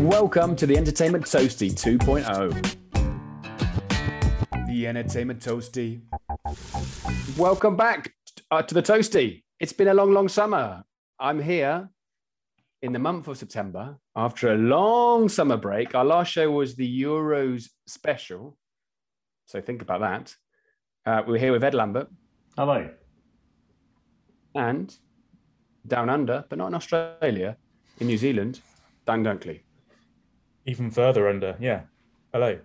Welcome to the Entertainment Toastie 2.0. The Entertainment Toastie. Welcome back uh, to the Toastie. It's been a long, long summer. I'm here in the month of September after a long summer break. Our last show was the Euros special. So think about that. Uh, we're here with Ed Lambert. Hello. And down under, but not in Australia, in New Zealand, Dan Dunkley. Even further under, yeah. Hello.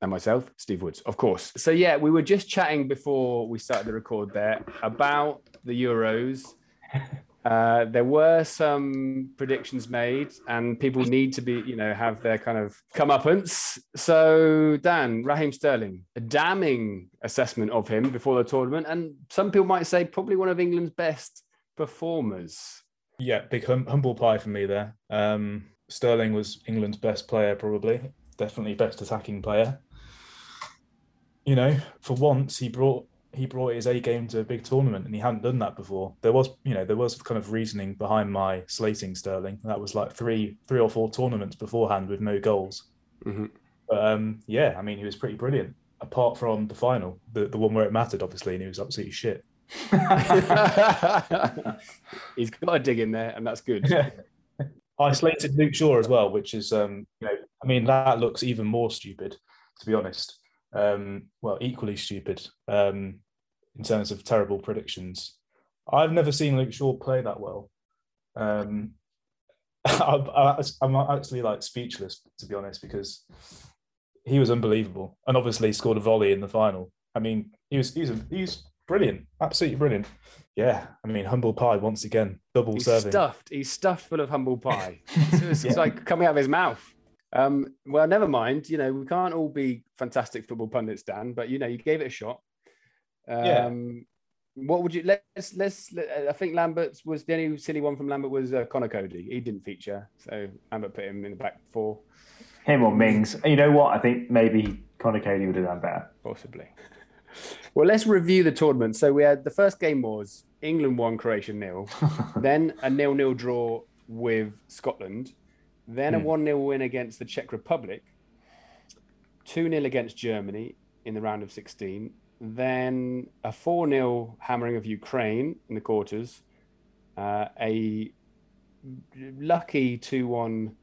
And myself, Steve Woods, of course. So, yeah, we were just chatting before we started the record there about the Euros. Uh, there were some predictions made, and people need to be, you know, have their kind of comeuppance. So, Dan, Raheem Sterling, a damning assessment of him before the tournament, and some people might say probably one of England's best performers. Yeah, big hum- humble pie for me there. Um, Sterling was England's best player, probably, definitely best attacking player. You know, for once he brought he brought his A game to a big tournament, and he hadn't done that before. There was, you know, there was kind of reasoning behind my slating Sterling. That was like three three or four tournaments beforehand with no goals. Mm-hmm. But um, yeah, I mean, he was pretty brilliant. Apart from the final, the the one where it mattered, obviously, and he was absolutely shit. He's got a dig in there, and that's good. I slated Luke Shaw as well, which is, um, you know, I mean, that looks even more stupid, to be honest. Um, well, equally stupid um, in terms of terrible predictions. I've never seen Luke Shaw play that well. Um, I, am actually like speechless, to be honest, because he was unbelievable, and obviously scored a volley in the final. I mean, he was he was, he was brilliant, absolutely brilliant. Yeah, I mean, humble pie once again, double He's serving. stuffed. He's stuffed full of humble pie. it's, it's like coming out of his mouth. Um, well, never mind. You know, we can't all be fantastic football pundits, Dan. But you know, you gave it a shot. Um, Yeah. What would you let's let's? I think Lambert's was the only silly one from Lambert was uh, Conor Coady. He didn't feature, so Lambert put him in the back four, Him or Mings. You know what? I think maybe Conor Coady would have done better. possibly. Well, let's review the tournament. So we had the first game was England won, Croatia nil, then a nil-nil draw with Scotland, then a Hmm. one-nil win against the Czech Republic, two 0 against Germany in the round of sixteen, then a four 0 hammering of Ukraine in the quarters, uh, a lucky two-one.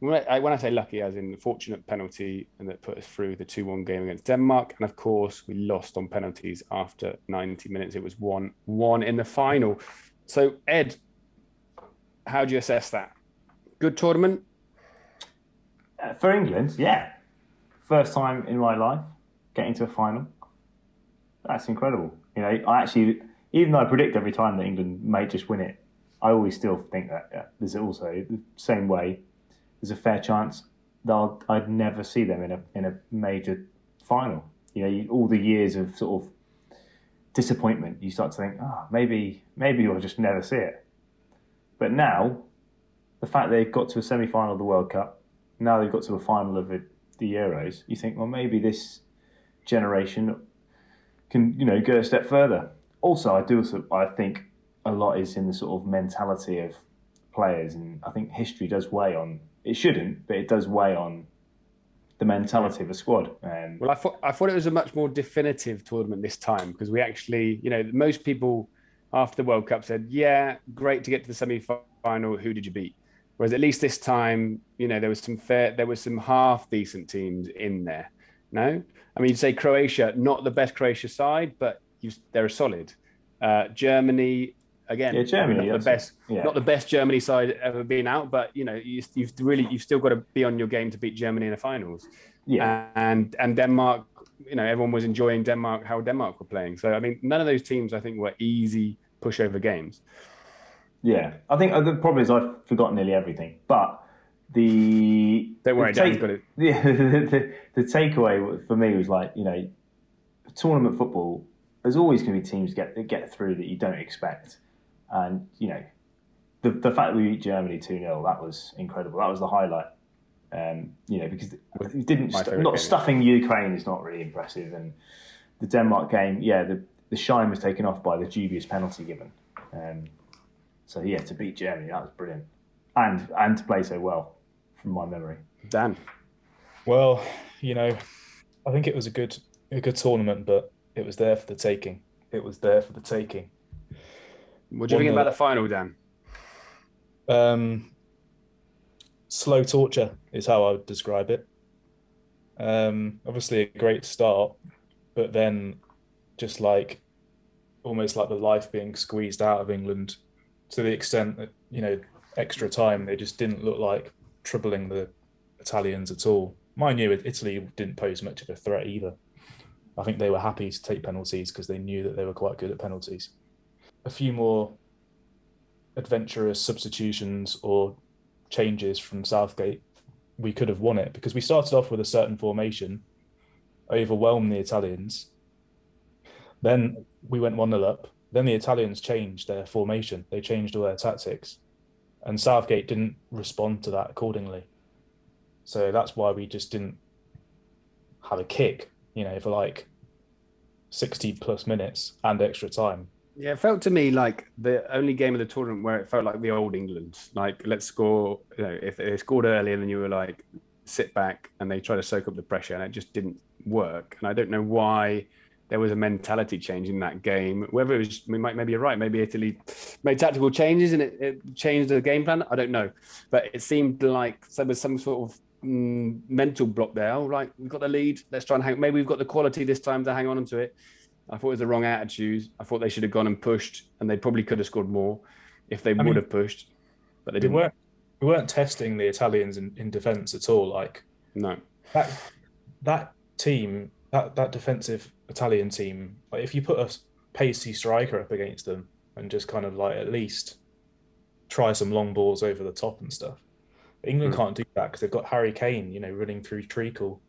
When I, when I say lucky, as in fortunate penalty, and that put us through the 2 1 game against Denmark. And of course, we lost on penalties after 90 minutes. It was 1 1 in the final. So, Ed, how do you assess that? Good tournament? Uh, for England, yeah. First time in my life getting to a final. That's incredible. You know, I actually, even though I predict every time that England may just win it, I always still think that yeah, there's also the same way. There's a fair chance that I'll, I'd never see them in a in a major final. You know, you, all the years of sort of disappointment, you start to think, oh, maybe maybe you'll just never see it. But now, the fact they've got to a semi final of the World Cup, now they've got to a final of the, the Euros, you think, well, maybe this generation can, you know, go a step further. Also, I do also, I think a lot is in the sort of mentality of players, and I think history does weigh on. It shouldn't, but it does weigh on the mentality of a squad. Um, Well, I thought, I thought it was a much more definitive tournament this time because we actually, you know, most people after the World Cup said, yeah, great to get to the semi final. Who did you beat? Whereas at least this time, you know, there was some fair, there was some half decent teams in there. No, I mean, you'd say Croatia, not the best Croatia side, but you, they're a solid. Uh, Germany, again, Yeah, Germany, not the best, yeah. not the best Germany side ever been out, but you know, you, you've really, you've still got to be on your game to beat Germany in the finals yeah, and and Denmark, you know, everyone was enjoying Denmark how Denmark were playing. So I mean, none of those teams I think were easy pushover games. yeah. I think uh, the problem is I've forgotten nearly everything, but the Don't worry, the it. Yeah, the, the takeaway for me was like, you know, tournament football, there's always going to be teams get that get through that you don't expect. And, you know, the, the fact that we beat Germany 2 0, that was incredible. That was the highlight. Um, you know, because it didn't My stu- favourite not game. stuffing Ukraine is not really impressive. And the Denmark game, yeah, the, the shine was taken off by the dubious penalty given. Um, so, yeah, to beat Germany, that was brilliant. And, and to play so well from my memory. Dan. Well, you know, I think it was a good a good tournament, but it was there for the taking. It was there for the taking. What do you think about the final, Dan? Um, slow torture is how I would describe it. Um, obviously, a great start, but then just like almost like the life being squeezed out of England to the extent that, you know, extra time, they just didn't look like troubling the Italians at all. Mind you, Italy didn't pose much of a threat either. I think they were happy to take penalties because they knew that they were quite good at penalties. A few more adventurous substitutions or changes from Southgate, we could have won it because we started off with a certain formation, overwhelmed the Italians. Then we went 1 0 up. Then the Italians changed their formation, they changed all their tactics. And Southgate didn't respond to that accordingly. So that's why we just didn't have a kick, you know, for like 60 plus minutes and extra time. Yeah, it felt to me like the only game of the tournament where it felt like the old England. Like, let's score. You know, if they scored early, and then you were like, sit back, and they try to soak up the pressure, and it just didn't work. And I don't know why there was a mentality change in that game. Whether it was, we might maybe you're right. Maybe Italy made tactical changes and it, it changed the game plan. I don't know, but it seemed like there was some sort of mm, mental block there. Oh, right, we've got the lead. Let's try and hang. Maybe we've got the quality this time to hang on to it. I thought it was the wrong attitude. I thought they should have gone and pushed, and they probably could have scored more if they would mean, have pushed, but they didn't. weren't, we weren't testing the Italians in, in defence at all. Like, No, that that team, that that defensive Italian team, like if you put a pacey striker up against them and just kind of like at least try some long balls over the top and stuff. England Hmm. can't do that because they've got Harry Kane, you know, running through treacle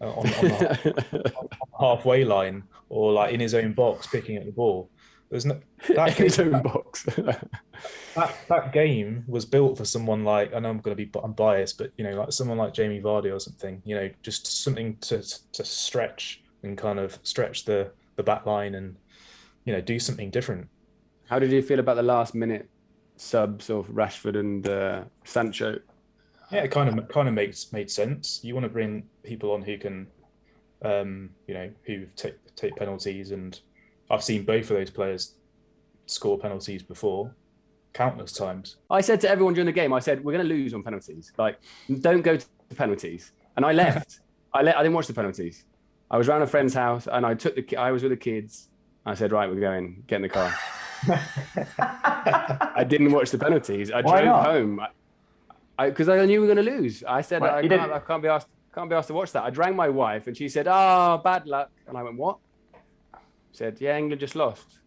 uh, on, on the halfway line or like in his own box picking at the ball. There's no that his game, own box. that that game was built for someone like I know I'm going to be I'm biased, but you know, like someone like Jamie Vardy or something. You know, just something to to stretch and kind of stretch the the back line and you know do something different. How did you feel about the last minute subs of Rashford and uh, Sancho? Yeah, it kind of kind of makes made sense. You want to bring people on who can, um, you know, who take take penalties, and I've seen both of those players score penalties before, countless times. I said to everyone during the game, I said, we're going to lose on penalties. Like, don't go to penalties. And I left. I, le- I didn't watch the penalties. I was around a friend's house and I took the, I was with the kids. I said, right, we're going, get in the car. I didn't watch the penalties. I Why drove not? home. I because I, knew we were going to lose. I said, Well, I, can't, I can't be asked, can't be asked to watch that. I rang my wife and she said, oh, bad luck. And I went, what? said, yeah, England just lost.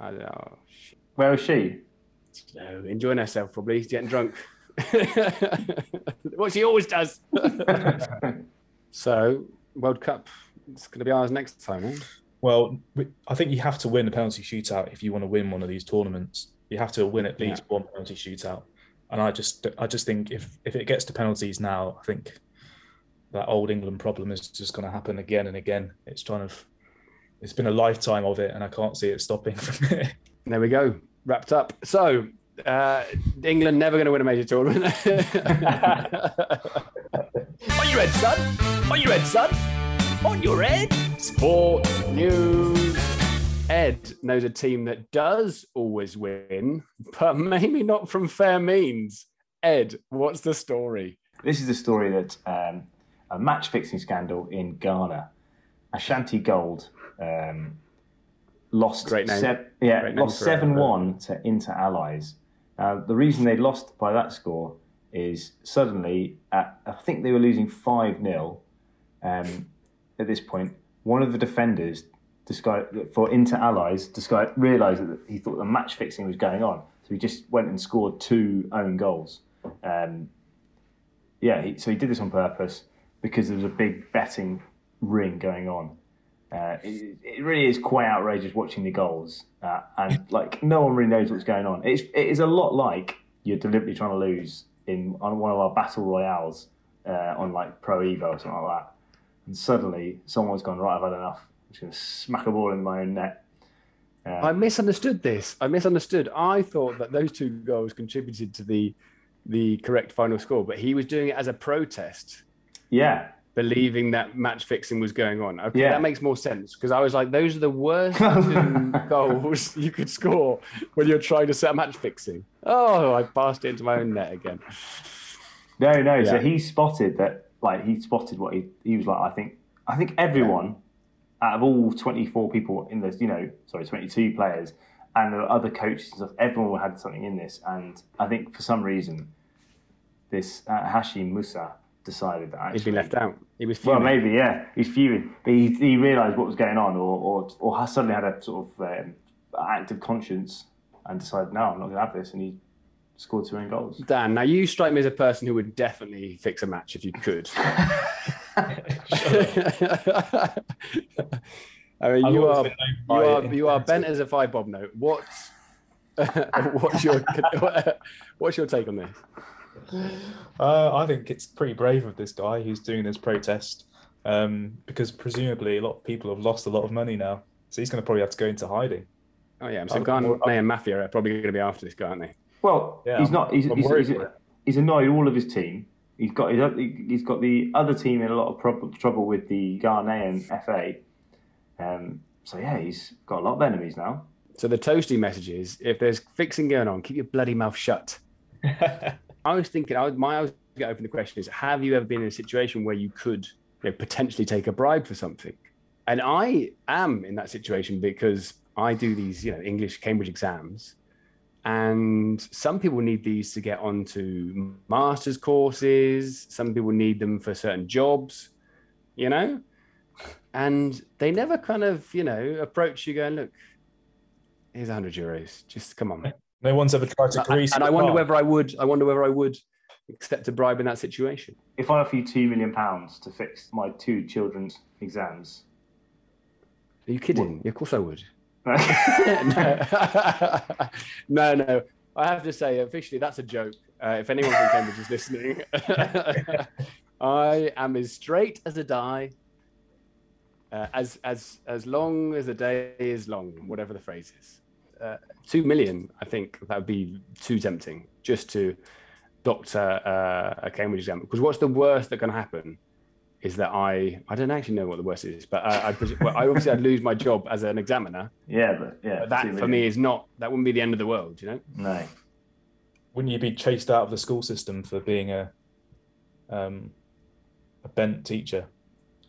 I said, oh, shit. Where was she? No, enjoying herself probably, getting drunk. what she always does. so, World Cup, it's going to be ours next time. Eh? Well, I think you have to win a penalty shootout if you want to win one of these tournaments. You have to win at least one penalty shootout, and I just, I just think if if it gets to penalties now, I think that old England problem is just going to happen again and again. It's kind of, it's been a lifetime of it, and I can't see it stopping from here. There we go, wrapped up. So, uh, England never going to win a major tournament. On your head, son. On your head, son. On your head. Sports news. Ed knows a team that does always win, but maybe not from fair means. Ed, what's the story? This is a story that um, a match fixing scandal in Ghana. Ashanti Gold um, lost sev- yeah, lost seven one to Inter Allies. Uh, the reason they lost by that score is suddenly, at, I think they were losing five 0 um, at this point. One of the defenders for Inter Allies disguised, realised that he thought the match fixing was going on, so he just went and scored two own goals. Um, yeah, he, so he did this on purpose because there was a big betting ring going on. Uh, it, it really is quite outrageous watching the goals, uh, and like no one really knows what's going on. It's it is a lot like you're deliberately trying to lose in on one of our battle royales uh, on like Pro Evo or something like that, and suddenly someone's gone right. I've had enough. Just going to smack a ball in my own net. Uh, I misunderstood this. I misunderstood. I thought that those two goals contributed to the the correct final score, but he was doing it as a protest, Yeah. believing that match fixing was going on. Okay, Yeah. that makes more sense because I was like, those are the worst two goals you could score when you're trying to set a match fixing. Oh, I passed it into my own net again. No, no. So he spotted that, like, he spotted what he, he was like. I think, I think everyone out of all 24 people in this, you know, sorry, 22 players and the other coaches and stuff, everyone had something in this. And I think for some reason, this uh, Hashim Musa decided that actually. He'd been left out. He was Well, maybe, yeah. He's fuming. But he, he realised what was going on or, or, or suddenly had a sort of um, active conscience and decided, no, I'm not going to have this. And he scored two own goals. Dan, now you strike me as a person who would definitely fix a match if you could. I mean, you are you are it. you are bent as a five bob note. What what's your what's your take on this? Uh, I think it's pretty brave of this guy who's doing this protest um, because presumably a lot of people have lost a lot of money now. So he's going to probably have to go into hiding. Oh yeah, so I'm Ghana and Mafia are probably going to be after this guy, aren't they? Well, Yeah, he's I'm- not. He's, I'm he's, he's, he's annoyed all of his team. He's got his, he's got the other team in a lot of prob- trouble with the Ghanaian FA. Um, so yeah, he's got a lot of enemies now. So the toastie message is: if there's fixing going on, keep your bloody mouth shut. I was thinking, I was, my I was going open the question is: Have you ever been in a situation where you could you know, potentially take a bribe for something? And I am in that situation because I do these, you know, English Cambridge exams, and some people need these to get onto masters courses. Some people need them for certain jobs, you know, and they never kind of, you know, approach you going, "Look, here's hundred euros. Just come on." no one's ever tried to grease. and the I wonder car. whether I would. I wonder whether I would accept a bribe in that situation. If I offer you two million pounds to fix my two children's exams, Are you kidding? Yeah, of course I would. no, no. I have to say, officially, that's a joke. Uh, if anyone from Cambridge is listening, I am as straight as a die, uh, as as as long as a day is long, whatever the phrase is. Uh, two million, I think that would be too tempting just to doctor uh, a Cambridge exam. Because what's the worst that can happen? Is that I I don't actually know what the worst is, but I I, presu- well, I obviously I'd lose my job as an examiner. but yeah, But two that for million. me is not that wouldn't be the end of the world, you know. no. Wouldn't you be chased out of the school system for being a um, a bent teacher?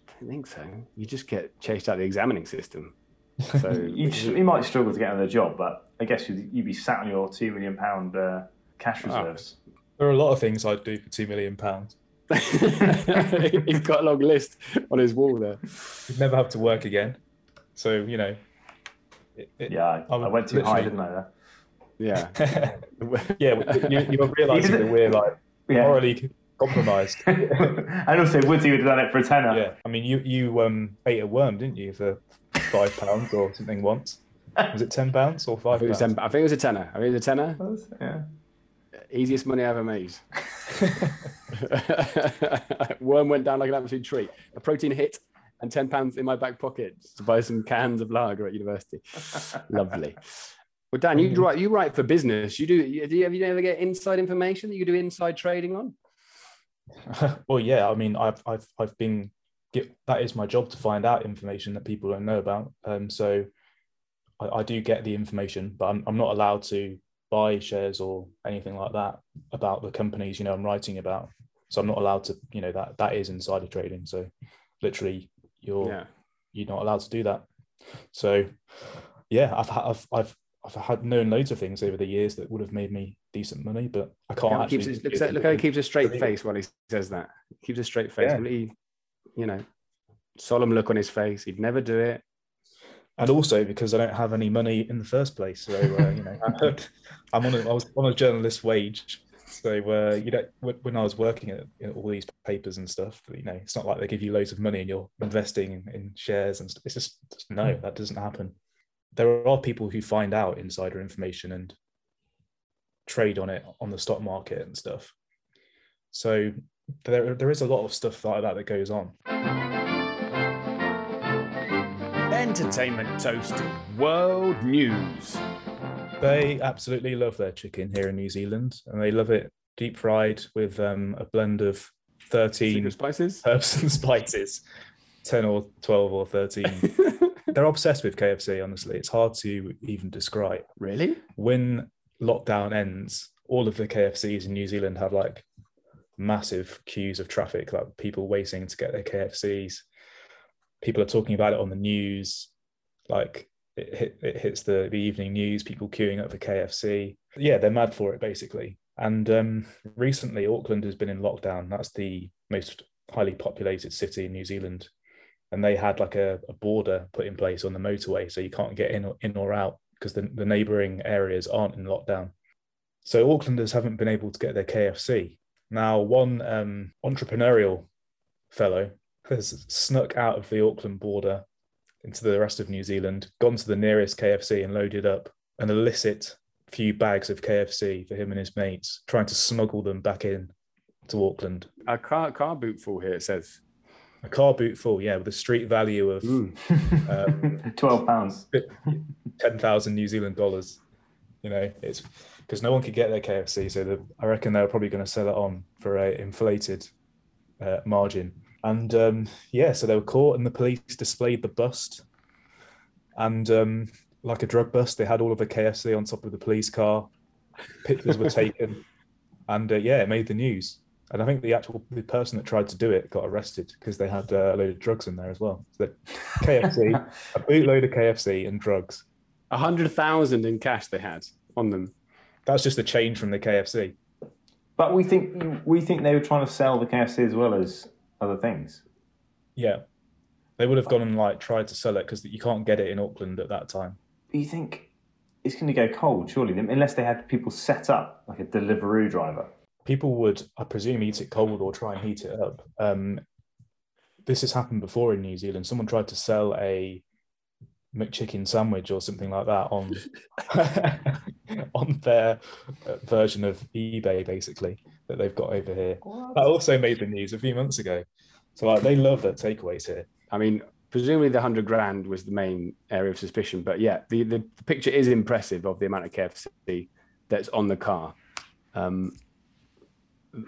I don't think so. You just get chased out of the examining system. So You, you might struggle to get another job, but I guess you'd, you'd be sat on your two million pound uh, cash Ah. reserves. There are a lot of things I'd do for two million pounds. he's got a long list on his wall there. You'd never have to work again. So you know. It, it- Yeah, I, I went too high, didn't I? There? Yeah. yeah, you, you're realizing that we're like Yeah. morally compromised. and also, Woodsy would have done it for a tenner. Yeah, I mean, you you um ate a worm, didn't you, for five pounds or something once? Was it ten pounds or I five think, pounds? ten, I think it was a tenner. I think it was a tenner. Yeah. Easiest money I ever made. Worm went down like an absolute treat. A protein hit and ten pounds in my back pocket to buy some cans of lager at university. Lovely. Well, Dan, you write you write for business. You do. you- Do you, have you ever get inside information that you do inside trading on? well, yeah. I mean, I've I've I've been get, that is my job to find out information that people don't know about. Um, so I, I do get the information, but I'm I'm not allowed to buy shares or anything like that about the companies you know I'm writing about. So I'm not allowed to, you know, that that is insider trading. So literally, you're Yeah. you're not allowed to do that. So yeah, I've I've I've I've had known loads of things over the years that would have made me decent money, but I can't he actually. keeps look, look how he keeps a straight face while he says that. He keeps a straight face. Yeah. He, you know, solemn look on his face. He'd never do it. And also because I don't have any money in the first place. So uh, you know, I'm on a, I was on a journalist wage. So uh, you know, when I was working at you know, all these papers and stuff, you know, it's not like they give you loads of money and you're investing in, in shares and stuff. It's just, just no, that doesn't happen. There are people who find out insider information and trade on it on the stock market and stuff. So there there is a lot of stuff like that that goes on. Entertainment toasting world news. They absolutely love their chicken here in New Zealand, and they love it deep fried with um, a blend of 13 Secret spices. herbs and spices, 10 or 12 or 13. They're obsessed with KFC, honestly. It's hard to even describe. really? When lockdown ends, all of the KFCs in New Zealand have like massive queues of traffic, like people waiting to get their KFCs. People are talking about it on the news. Like it, hit, it hits the, the evening news, people queuing up for KFC. Yeah, they're mad for it, basically. And um, recently, Auckland has been in lockdown. That's the most highly populated city in New Zealand. And they had like a, a border put in place on the motorway, so you can't get in or, in or out because the, the neighboring areas aren't in lockdown. So Aucklanders haven't been able to get their KFC. Now, one um, entrepreneurial fellow has snuck out of the Auckland border into the rest of New Zealand, gone to the nearest KFC and loaded up an illicit few bags of KFC for him and his mates, trying to smuggle them back in to Auckland. A car car boot full here. It says. A car boot full, yeah, with a street value of Um, Twelve pounds. ten thousand New Zealand dollars. You know, it's because no one could get their KFC, so the, I reckon they're probably going to sell it on for a inflated uh, margin. And um, yeah, so they were caught, and the police displayed the bust, and um, like a drug bust, they had all of the KFC on top of the police car. Pictures were taken, and uh, yeah, it made the news. And I think the actual the person that tried to do it got arrested because they had uh, a load of drugs in there as well. So that KFC, a bootload of KFC and drugs. A hundred thousand in cash they had on them. That's just a change from the KFC. But we think we think they were trying to sell the KFC as well as other things. Yeah, they would have gone and like tried to sell it because you can't get it in Auckland at that time. But you think it's going to go cold, surely, unless they had people set up like a delivery driver. People would, I presume, eat it cold or try and heat it up. Um, this has happened before in New Zealand. Someone tried to sell a McChicken sandwich or something like that on on their version of eBay, basically that they've got over here. That also made the news a few months ago. So like, they love their takeaways here. I mean, presumably the hundred grand was the main area of suspicion, but yeah, the, the, the picture is impressive of the amount of KFC that's on the car. Um,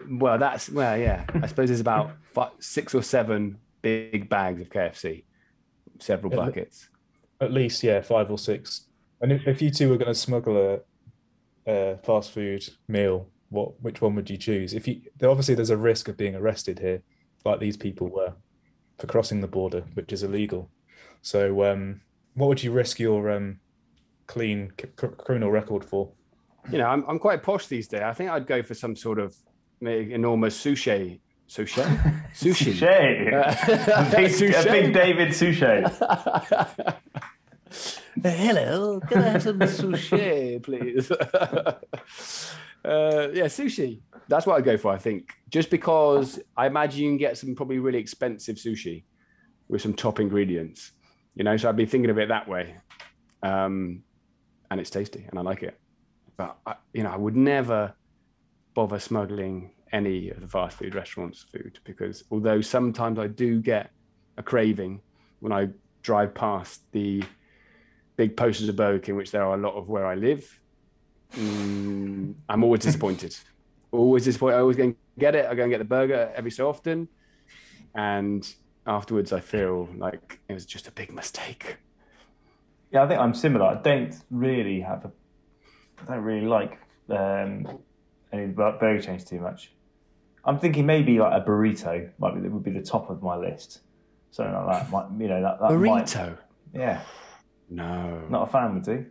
well, that's well, yeah. I suppose there's about five, six or seven big bags of KFC, several Yeah, buckets. At least, yeah, five or six. And if, if you two were going to smuggle a, a fast food meal, what which one would you choose? If you obviously there's a risk of being arrested here, like these people were, for crossing the border, which is illegal. So, um, what would you risk your um, clean c- criminal record for? You know, I'm, I'm quite posh these days. I think I'd go for some sort of enormous sushi. Sushi? Sushi. Sushi. Uh, a, big, a big David Sushi. Hello, can I have some sushi, please? uh, yeah, sushi. That's what I'd go for, I think. Just because I imagine you can get some probably really expensive sushi with some top ingredients. You know, so I'd be thinking of it that way. Um, and it's tasty and I like it. But, I, you know, I would never bother smuggling any of the fast food restaurants' food because although sometimes I do get a craving when I drive past the big posters of Burger King, which there are a lot of where I live, mm, I'm always disappointed. always disappointed. I always go and get it. I go and get the burger every so often. And afterwards, I feel like it was just a big mistake. Yeah, I think I'm similar. I don't really have a. I don't really like um, any bur- burger chains too much. I'm thinking maybe like a burrito might be would be the top of my list. Something like that. Might, you know that, that might- Burrito? yeah, No, not a fan would do.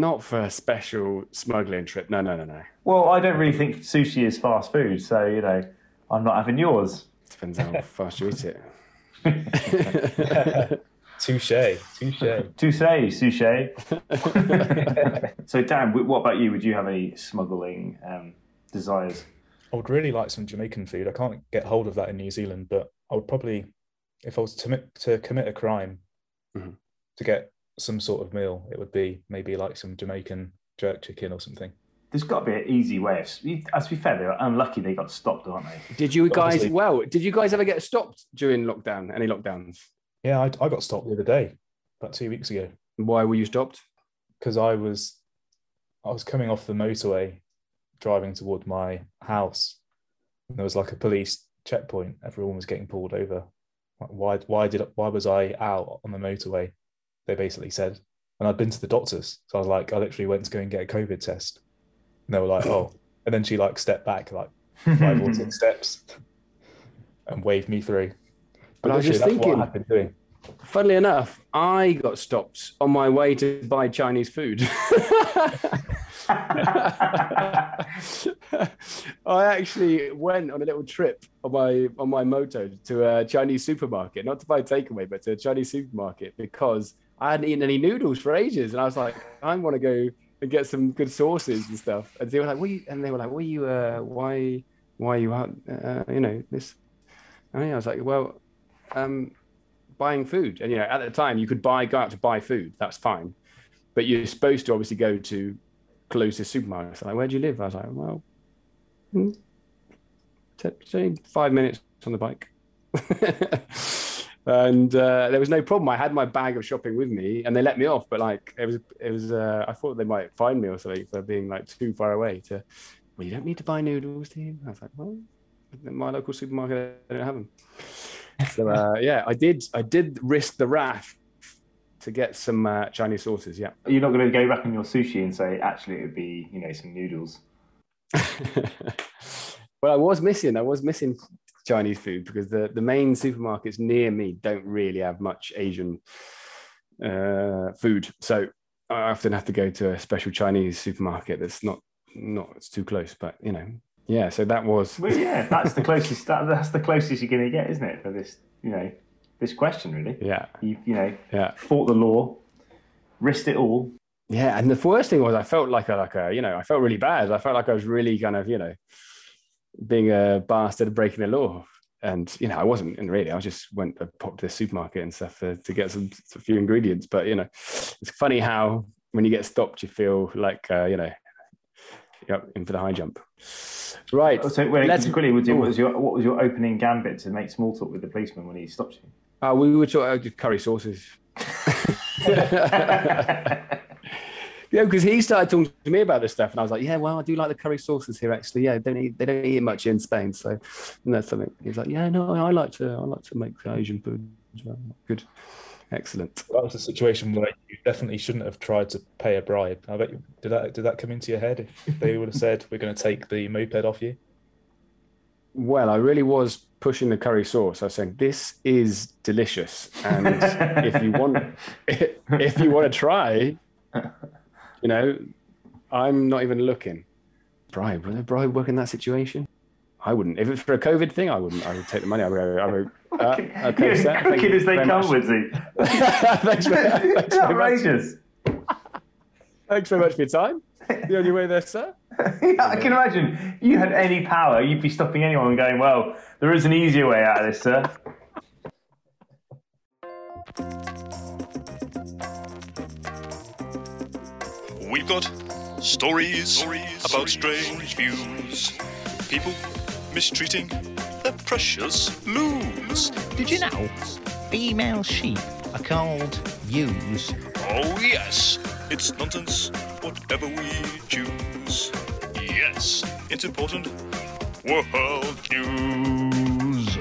Not for a special smuggling trip. No, no, no, no. Well, I don't really think sushi is fast food, so you know, I'm not having yours. Depends how fast you eat it. Touche, touche. Touche, sushi. so, Dan, what about you? Would you have any smuggling um, desires? I would really like some Jamaican food. I can't get hold of that in New Zealand, but I would probably, if I was to commit, to commit a crime, Mhm. to get some sort of meal, it would be maybe like some Jamaican jerk chicken or something. There's got to be an easy way. Of, as to be fair, they're unlucky they got stopped, aren't they? Did you guys? Obviously- Well, did you guys ever get stopped during lockdown? Any lockdowns? Yeah, I, I got stopped the other day, about two weeks ago, Why were you stopped? because I was, I was coming off the motorway, driving toward my house, and there was like a police checkpoint. Everyone was getting pulled over. Like, why? Why did? Why was I out on the motorway? They basically said, and I'd been to the doctors, so I was like, I literally went to go and get a COVID test, and they were like, oh, and then she like stepped back like five or six steps and waved me through. But I was just thinking- what I've been doing. Funnily enough, I got stopped on my way to buy Chinese food. I actually went on a little trip on my on my moto to a Chinese supermarket, not to buy takeaway, but to a Chinese supermarket because I hadn't eaten any noodles for ages, and I was like, I want to go and get some good sauces and stuff. And they were like, "We," and they were like, "What you? Uh, why? Why are you out? Uh, you know this?" And I was like, "Well, um, buying food, and you know, at the time you could buy go out to buy food. That's fine, but you're supposed to obviously go to closest supermarket. So like, where do you live? I was like, well, hmm, say five minutes on the bike. and uh, there was no problem. I had my bag of shopping with me, and they let me off. But like, it was, it was. Uh, I thought they might find me or something for being like too far away. To, well, you don't need to buy noodles, do you? I was like, well, in my local supermarket, I don't have them. So uh, yeah, I did. I did risk the wrath to get some uh, Chinese sauces. Yeah. You're not going to go back on your sushi and say, actually, it would be, you know, some noodles. well, I was missing. I was missing Chinese food because the, the main supermarkets near me don't really have much Asian uh, food. So I often have to go to a special Chinese supermarket that's not not it's too close. But you know, yeah. So that was Well, yeah, that's the closest. That, that's the closest you're going to get, isn't it, for this, you know, this question, really. yeah You, you know, yeah fought the law, risked it all. yeah. And the worst thing was I felt like a like a you know I felt really bad. I felt like I was really kind of you know being a bastard of breaking the law. And you know, I wasn't and really. I just went to pop to the supermarket and stuff to, to get some a few ingredients. But you know, it's funny how when you get stopped, you feel like uh, you know, you're in for the high jump. Right. So, wait, Let's- quickly, what was your what was your opening gambit to make small talk with the policeman when he stopped you? Uh, we were talking curry sauces. Yeah, because he started talking to me about this stuff, and I was like, "Yeah, well, I do like the curry sauces here. Actually, yeah, they don't eat, they don't eat it much in Spain, so and that's something." He's like, "Yeah, no, I like to, I like to make Asian food as well. Good, excellent." That was a situation where you definitely shouldn't have tried to pay a bribe. I bet you, did that did that come into your head if, if they would have said we're going to take the moped off you? Well, I really was pushing the curry sauce. I was saying, "This is delicious, and if you want, if you want to try, you know, I'm not even looking." Bribe? Would a bribe work in that situation? I wouldn't. If it's for a COVID thing, I wouldn't. I would take the money. I would. I would uh, okay, You're sir. Thank crooked as they come, much. Woodsy. thanks, very, thanks, It's very much. outrageous. thanks very much for your time. The only way there, sir. yeah, I can imagine. If you had any power, you'd be stopping anyone and going, "Well, there is an easier way out of this, sir." We've got stories, stories about strange views, people mistreating their precious loons. Did you know female sheep are called ewes? Oh, yes, it's nonsense, whatever we choose. Yes, it's important. World news.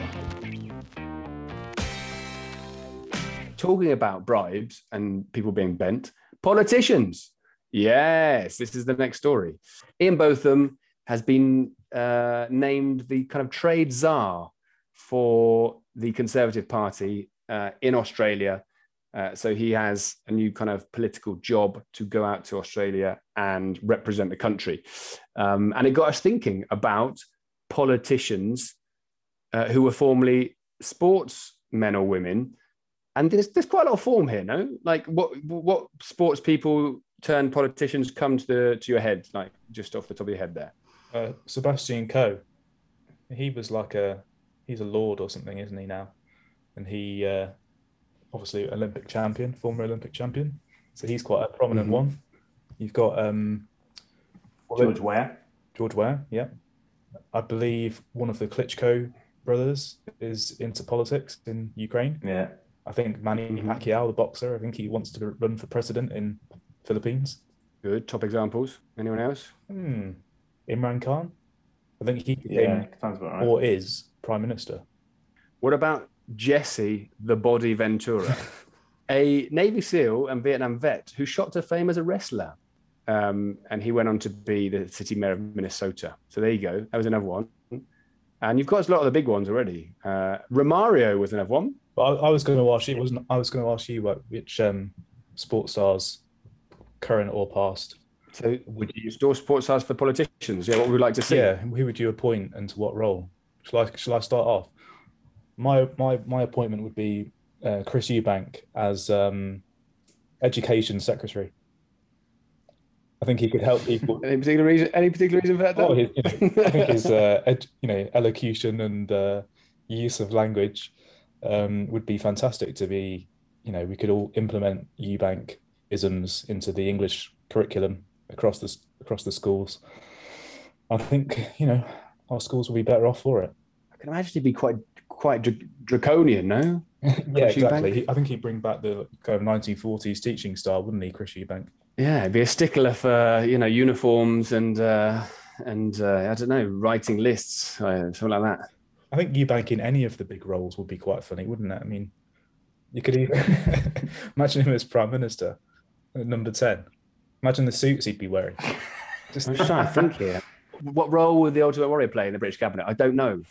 talking about bribes and people being bent, politicians. Yes, this is the next story. Ian Botham has been uh, named the kind of trade czar for the Conservative Party uh, in Australia. Uh, so he has a new kind of political job to go out to Australia and represent the country. Um, and it got us thinking about politicians uh, who were formerly sportsmen or women and there's there's quite a lot of form here, no? Like what what sports people turn politicians come to the to your head, like just off the top of your head there. Uh, Sebastian Coe, he was like a he's a lord or something, isn't he now? And he uh, obviously Olympic champion, former Olympic champion. So he's quite a prominent Mhm. one. You've got um, George Weah. George Weah, yeah. I believe one of the Klitschko brothers is into politics in Ukraine. Yeah. I think Manny Mhm. Pacquiao, the boxer, I think he wants to run for president in Philippines. Good top examples. Anyone else? Hmm. Imran Khan. I think he became Yeah, sounds about right. or is prime minister. What about Jesse the Body Ventura, a Navy SEAL and Vietnam vet who shot to fame as a wrestler? Um, and he went on to be the city mayor of Minnesota. So there you go. That was another one. And you've got a lot of the big ones already. Uh, Romario was another one. But I, I was going to ask you. Wasn't I was going to ask you what, which um, sports stars, current or past? So would you store sports stars for politicians? Yeah, what would we like to see. Yeah, who would you appoint and to what role? Shall I shall I start off? My my my appointment would be uh, Chris Eubank as um, education secretary. I think he could help people. Any particular reason? Any particular reason for that? Oh, his, you know, I think his uh, ed, you know elocution and uh, use of language um, would be fantastic to be. You know, we could all implement Eubank isms into the English curriculum across the across the schools. I think you know our schools will be better off for it. I can imagine he'd be quite quite dra- draconian, no? yeah, exactly. He- I think he'd bring back the kind of 1940s teaching style, wouldn't he, Chris Eubank? Yeah, it'd be a stickler for you know uniforms and uh, and uh, I don't know writing lists, uh, something like that. I think Eubank in any of the big roles would be quite funny, wouldn't it? I mean, you could even imagine him as prime minister at number 10. Imagine the suits he'd be wearing. Just, I'm just trying to think here. What role would the Ultimate Warrior play in the British cabinet? I don't know.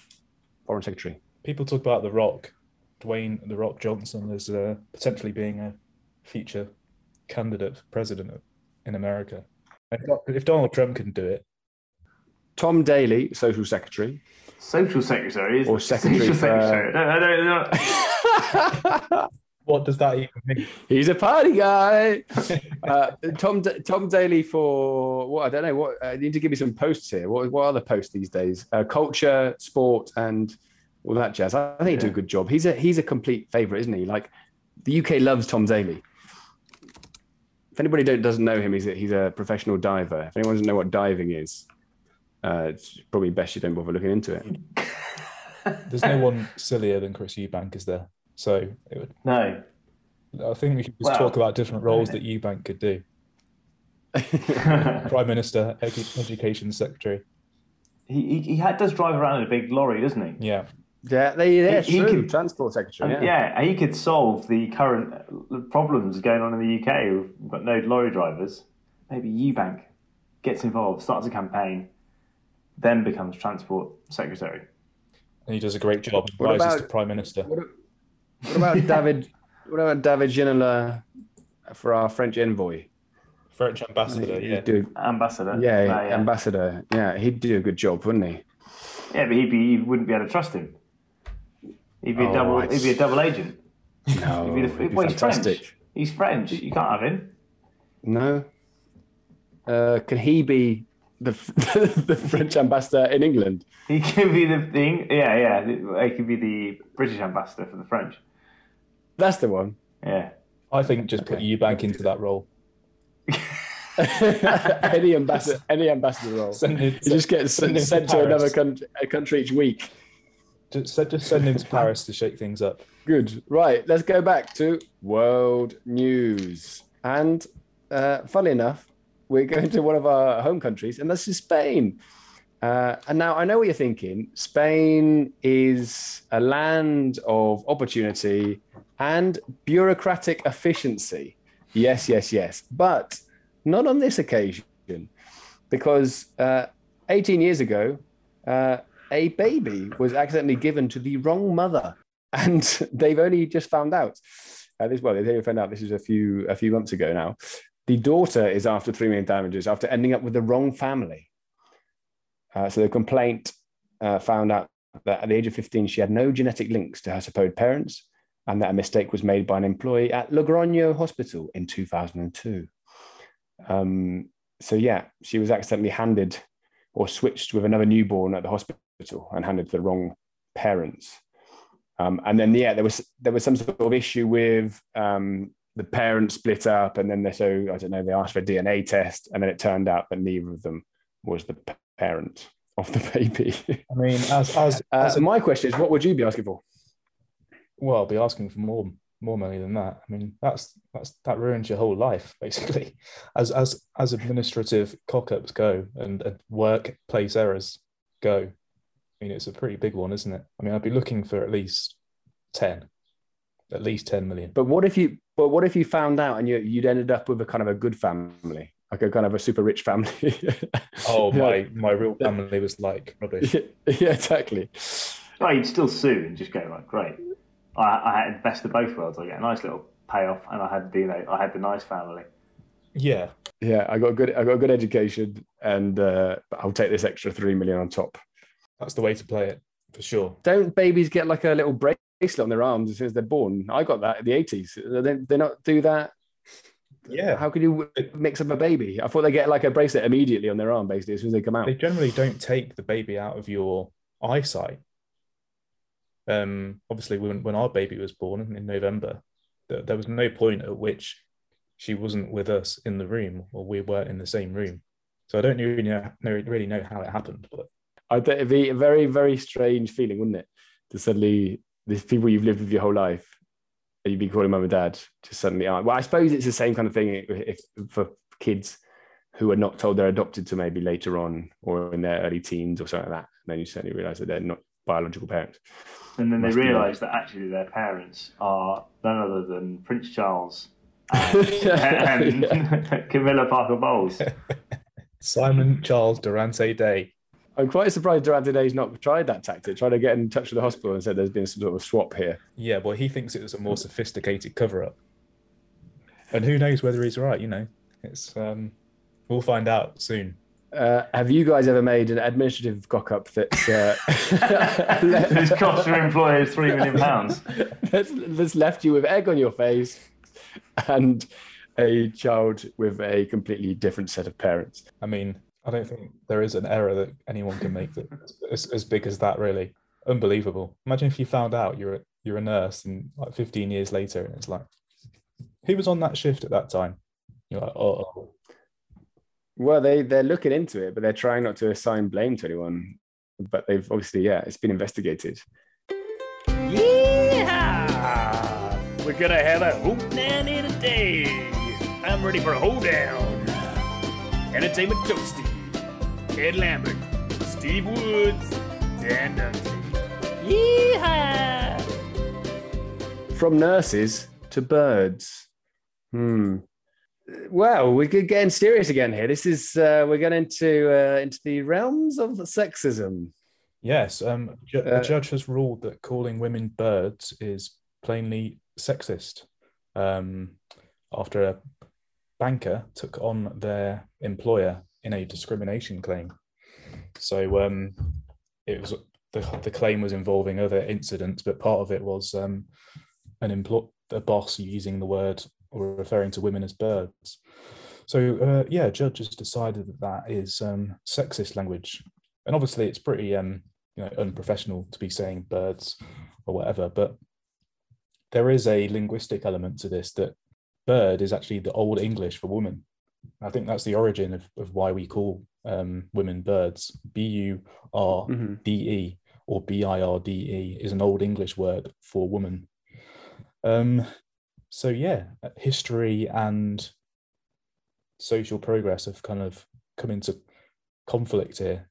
Foreign Secretary. People talk about The Rock, Dwayne The Rock Johnson, as uh, potentially being a future candidate for president in America. If, if Donald Trump can do it, Tom Daley, Social Secretary. Social secretary is Or secretary social for- secretary. No, no, no, no. What does that even mean? He's a party guy. uh, Tom D- Tom Daley for what I don't know. What uh, you need to give me some posts here. What what are the posts these days? Uh, culture, sport, and all that jazz. I think he'd do a good job. He's a he's a complete favorite, isn't he? Like the UK loves Tom Daley. If anybody don't, doesn't know him, he's a, he's a professional diver. If anyone doesn't know what diving is, uh, it's probably best you don't bother looking into it. There's no one sillier than Chris Eubank, is there? So it would, no. I think we could just Well, talk about different roles that Eubank could do. Prime Minister, edu- Education Secretary. he he, he had, does drive around in a big lorry, doesn't he? Yeah. Yeah, they, yeah, He- he true. could- Transport secretary. And, yeah. yeah. he could solve the current uh, problems going on in the UK. We've got no lorry drivers. Maybe Eubank gets involved, starts a campaign, then becomes transport secretary. And he does a great job and What rises about- to Prime Minister. What, what about David? What about David Ginola for our French envoy? French ambassador, He'd yeah. do- Ambassador. yeah, Uh, yeah. ambassador. Yeah, he'd do a good job, wouldn't he? Yeah, but he'd be, he wouldn't be able to trust him. He'd be Oh, a double. I'd- He'd be a double agent. No, He'd be the, he'd be well, he's. French. He's French. You can't have him. No. Uh, can he be the the French ambassador in England? He could be the thing. Yeah, yeah. He could be the British ambassador for the French. That's the one. Yeah. I think just put Okay. Eubank into that role. any ambassador, any ambassador role. Send him, He just gets send him to sent to another country, a country each week. just, send- just send him to Paris to shake things up. Good. Right. Let's go back to world news. And uh, funnily enough, we're going to one of our home countries, and this is Spain. Uh, and now I know what you're thinking. Spain is a land of opportunity and bureaucratic efficiency. Yes, yes, yes. But not on this occasion, because uh, 18 years ago, uh, a baby was accidentally given to the wrong mother and they've only just found out uh, this. Well, they only found out this is a few a few months ago now. The daughter is after three million damages after ending up with the wrong family. Uh, so the complaint uh, found out that at the age of 15, she had no genetic links to her supposed parents, and that a mistake was made by an employee at Logroño Hospital in 2002. Um, so yeah, she was accidentally handed or switched with another newborn at the hospital and handed to the wrong parents. Um, and then yeah, there was there was some sort of issue with um, the parents split up, and then they so I don't know they asked for a DNA test, and then it turned out that neither of them was the parent of the baby. I mean, as as, uh, as a, my question is, what would you be asking for? Well, I'll be asking for more more money than that. I mean, that's that's that ruins your whole life basically. As as as administrative cock-ups go and, and workplace errors go, I mean, it's a pretty big one, isn't it? I mean, I'd be looking for at least ten, at least ten million. But what if you? But what if you found out and you you'd ended up with a kind of a good family, like a kind of a super rich family? Oh, my my real family was like rubbish. yeah, yeah, exactly. Oh, you'd still sue and just go like, great. I, I had the best of both worlds. I get a nice little payoff, and I had the you know I had the nice family. Yeah, Yeah, I got a good, I got a good education, and uh, I'll take this extra three million on top. that's the way to play it for sure. Don't babies get like a little bracelet on their arms as soon as they're born? I got that in the eighties. They they not do that. Yeah, How can you mix up a baby? I thought they get like a bracelet immediately on their arm, basically as soon as they come out. they generally don't take the baby out of your eyesight. Um, obviously, when when our baby was born in November, there, there was no point at which she wasn't with us in the room or we weren't in the same room. So I don't really know, really know how it happened, but it'd be a very, very strange feeling, wouldn't it? To suddenly these people you've lived with your whole life, and you'd be calling mum and dad, just suddenly aren't. Well, I suppose it's the same kind of thing if, for kids who are not told they're adopted to maybe later on or in their early teens or something like that. And then you suddenly realise that they're not biological parents. And then they Must be realise that actually their parents are none other than Prince Charles and, and Camilla Parker Bowles. Simon Charles Dorante Day. I'm quite surprised Dorante Day's not tried that tactic, tried to get in touch with the hospital and said there's been some sort of swap here. Yeah, well, he thinks it was a more sophisticated cover up. And who knows whether he's right, you know? It's um we'll find out soon. Uh, have you guys ever made an administrative cock up that's, uh, This cost your employers three million pounds. that's, that's left you with egg on your face and a child with a completely different set of parents? I mean, I don't think there is an error that anyone can make that as, as big as that. Really, unbelievable. Imagine if you found out you're a, you're a nurse and like 15 years later, and it's like, who was on that shift at that time? You're like, oh, Well, they they're looking into it, but they're trying not to assign blame to anyone. But they've obviously, yeah, it's been investigated. Yeah! We're gonna have a hoop in today. I'm ready for a hoedown. Entertainment Toastie, Ed Lambert, Steve Woods, Dan Dunkley. Yeehaw! From nurses to birds. Hmm. Well, we're get- getting serious again here. This is uh, we're getting into uh, into the realms of sexism. yes. Um, ju- Uh, a judge has ruled that calling women birds is plainly sexist. Um, after a banker took on their employer in a discrimination claim. So um, it was the, the claim was involving other incidents, but part of it was um, an employ a boss using the word or referring to women as birds. So uh, yeah, judges decided that that is um, sexist language, and obviously it's pretty um, you know unprofessional to be saying birds or whatever, but there is a linguistic element to this that bird is actually the old English for woman. I think that's the origin of, of why we call um, women birds. B U R. D E or B I R D E is an old English word for woman. Um, so yeah, history and social progress have kind of come into conflict here.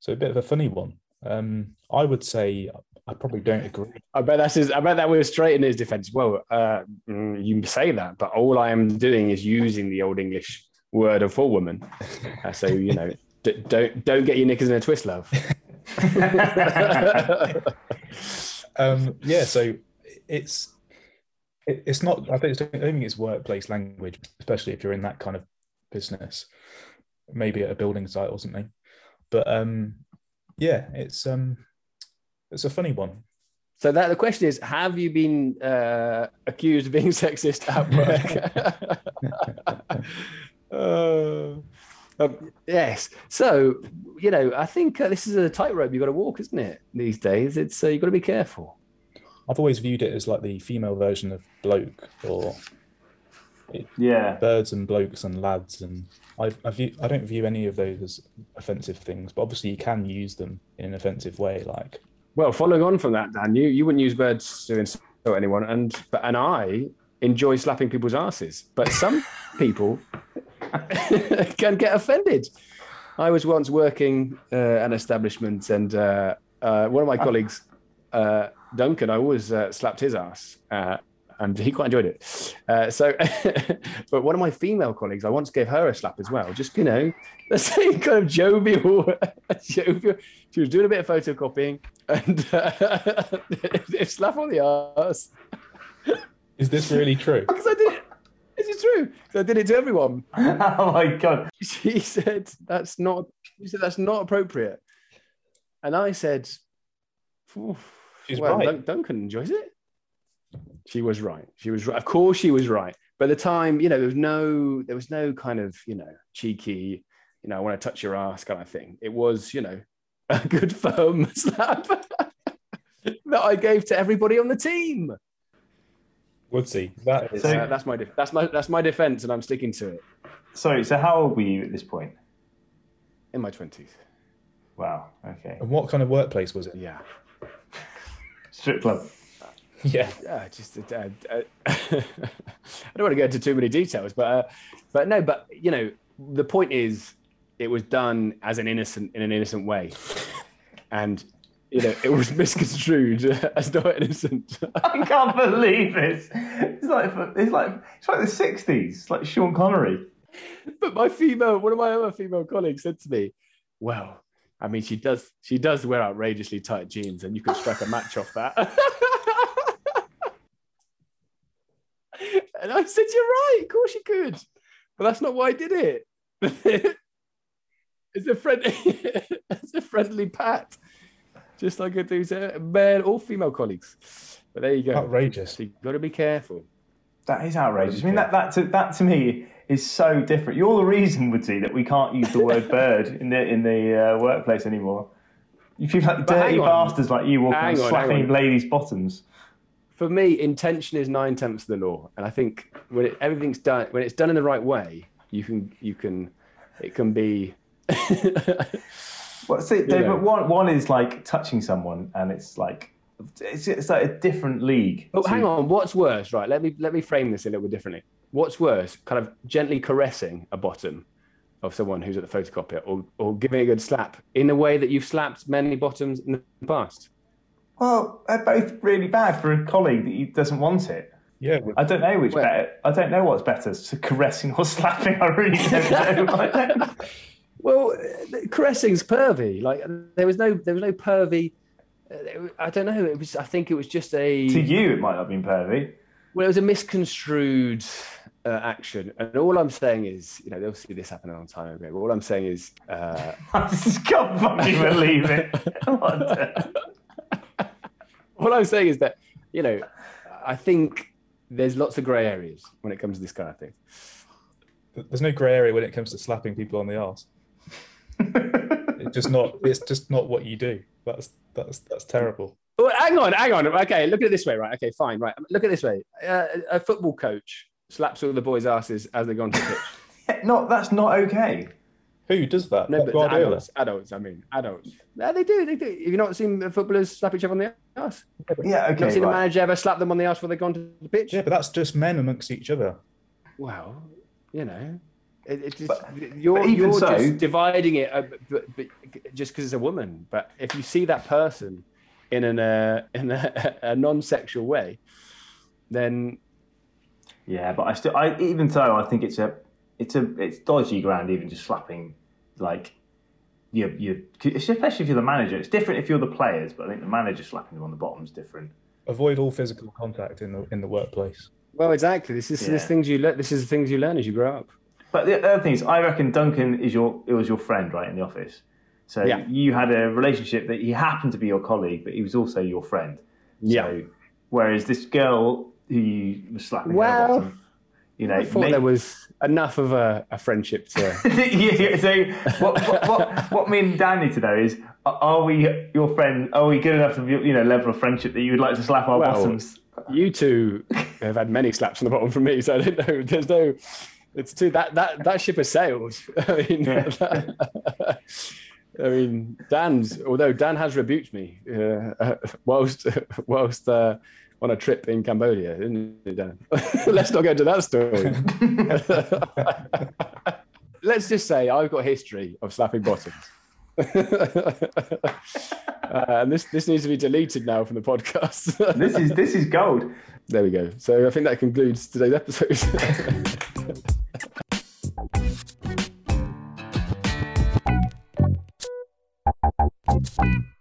So a bit of a funny one. Um, I would say I probably don't agree. I bet that's his, I bet that was straight in his defense. Well, uh, mm, you say that, but all I am doing is using the old English word of for woman. Uh, so you know, d- don't don't get your knickers in a twist, love. Um, yeah, so it's it, it's not. I think, it's, I think it's workplace language, especially if you're in that kind of business, maybe at a building site or something. But um, yeah, it's um, it's a funny one. So that the question is: Have you been uh, accused of being sexist at work? Uh, um, yes. So you know, I think uh, this is a tightrope you've got to walk, isn't it? These days, it's uh, you've got to be careful. I've always viewed it as like the female version of bloke or Yeah. birds and blokes and lads and I I, view, I don't view any of those as offensive things, but obviously you can use them in an offensive way. Like Well, following on from that, Dan, you, you wouldn't use birds to insult anyone, and but and I enjoy slapping people's asses. But some people can get offended. I was once working uh, an establishment, and uh, uh, one of my colleagues, uh, Duncan, I always uh, slapped his ass, uh, and he quite enjoyed it. Uh, so, but one of my female colleagues, I once gave her a slap as well. Just you know, the same kind of jovial, jovial. She was doing a bit of photocopying, and uh, slap on the ass Is this really true? because I did it. This is true. 'Cause I did it to everyone. oh my god! She said that's not. She said that's not appropriate, and I said, "Phew, She's well, right. Duncan enjoys it. She was right. She was right. Of course, she was right. But at the time, you know, there was no, there was no kind of, you know, cheeky, you know, I want to touch your ass kind of thing. It was, you know, a good firm slap that I gave to everybody on the team. Woodsy, that is. So- Uh, that's my, def- that's my, that's my defense, and I'm sticking to it. Sorry. So how old were you at this point? In my twenties. Wow. Okay. and what kind of workplace was it? Yeah. Strip club. Yeah. Yeah, just uh, uh, I don't want to go into too many details, but uh, but no, but you know, the point is, it was done as an innocent in an innocent way, and you know, it was misconstrued as not innocent. I can't believe this. It's like it's like it's like the sixties. Like Sean Connery. but my female, one of my other female colleagues said to me, "Well, I mean, she does she does wear outrageously tight jeans, and you could strike a match off that." and I said, "You're right. Of course you could, but that's not why I did it. it's a friend, it's a friendly pat, just like I do to male or female colleagues." But there you go. Outrageous. So you've got to be careful. That is outrageous. I mean, that that to, that to me is so different. You're the reason, Woodsy, that we can't use the word bird in the in the uh, workplace anymore. If You feel like But dirty bastards like you walking on, slapping ladies' bottoms. for me, intention is nine tenths of the law, and I think when it, everything's done, when it's done in the right way, you can, you can, it can be. Well, see, know. but one one is like touching someone, and it's like it's, it's like a different league. to- hang on, what's worse? Right, let me let me frame this a little bit differently. What's worse? Kind of gently caressing a bottom of someone who's at the photocopier, or or giving a good slap in a way that you've slapped many bottoms in the past. Well, they're both really bad for a colleague that he doesn't want it. Yeah. I don't know which Well- better. I don't know what's better, so caressing or slapping. I really don't know. Well, uh, caressing's pervy. Like there was no there was no pervy. uh, it was- I don't know. It was. I think it was just a. to you, it might not have been pervy. Well, it was a misconstrued uh, action, and all I'm saying is, you know, they obviously this happened a long time ago. But all I'm saying is, uh, I just can't fucking believe it. What the- all I'm saying is that, you know, I think there's lots of grey areas when it comes to this kind of thing. There's no grey area when it comes to slapping people on the arse. It's just not. It's just not what you do. That's that's that's terrible. Well, hang on, hang on. Okay, look at it this way, right? Okay, fine, right. Look at it this way. Uh, a football coach slaps all the boys' asses as they go on to the pitch. not that's not okay. Who does that? No, but adults, adults. I mean, adults. Yeah, they do. They do. Have you not seen the footballers slap each other on the ass? Yeah, Have you not okay. seen a manager ever slap them on the ass before they go onto the pitch? Yeah, but that's just men amongst each other. Well, you know, it, it just, But- you're, but even you're so- just dividing it uh, but, but just because it's a woman. But if you see that person in an uh, in a, a non-sexual way, then Yeah, but I still, I even so, I think it's a, it's a, it's dodgy ground. Even just slapping, like, you, you, especially if you're the manager. It's different if you're the players, but I think the manager slapping them on the bottom is different. Avoid all physical contact in the in the workplace. well, exactly. This is this Yeah. things you learn. This is the things you learn as you grow up. But the other thing is, I reckon Duncan is your, it was your friend, right, in the office. So Yeah. you had a relationship that he happened to be your colleague, but he was also your friend. Yeah. So, whereas this girl who you were slapping her Well, bottom, you know, I thought may- there was enough of a, a friendship to. yeah, so what, what, what, what me and Dan need to know is, are- we your friend? Are we good enough to you know level of friendship that you would like to slap our Well, bottoms? you two have had many slaps on the bottom from me, so I don't know. There's no. It's too that that that ship has sailed. I mean, Yeah. I mean, Dan's although Dan has rebuked me uh, whilst whilst uh, on a trip in Cambodia, didn't he, Dan? Let's not go into that story. Let's just say I've got a history of slapping bottoms. uh, and this this needs to be deleted now from the podcast. This is this is gold. there we go. So I think that concludes today's episode. Thank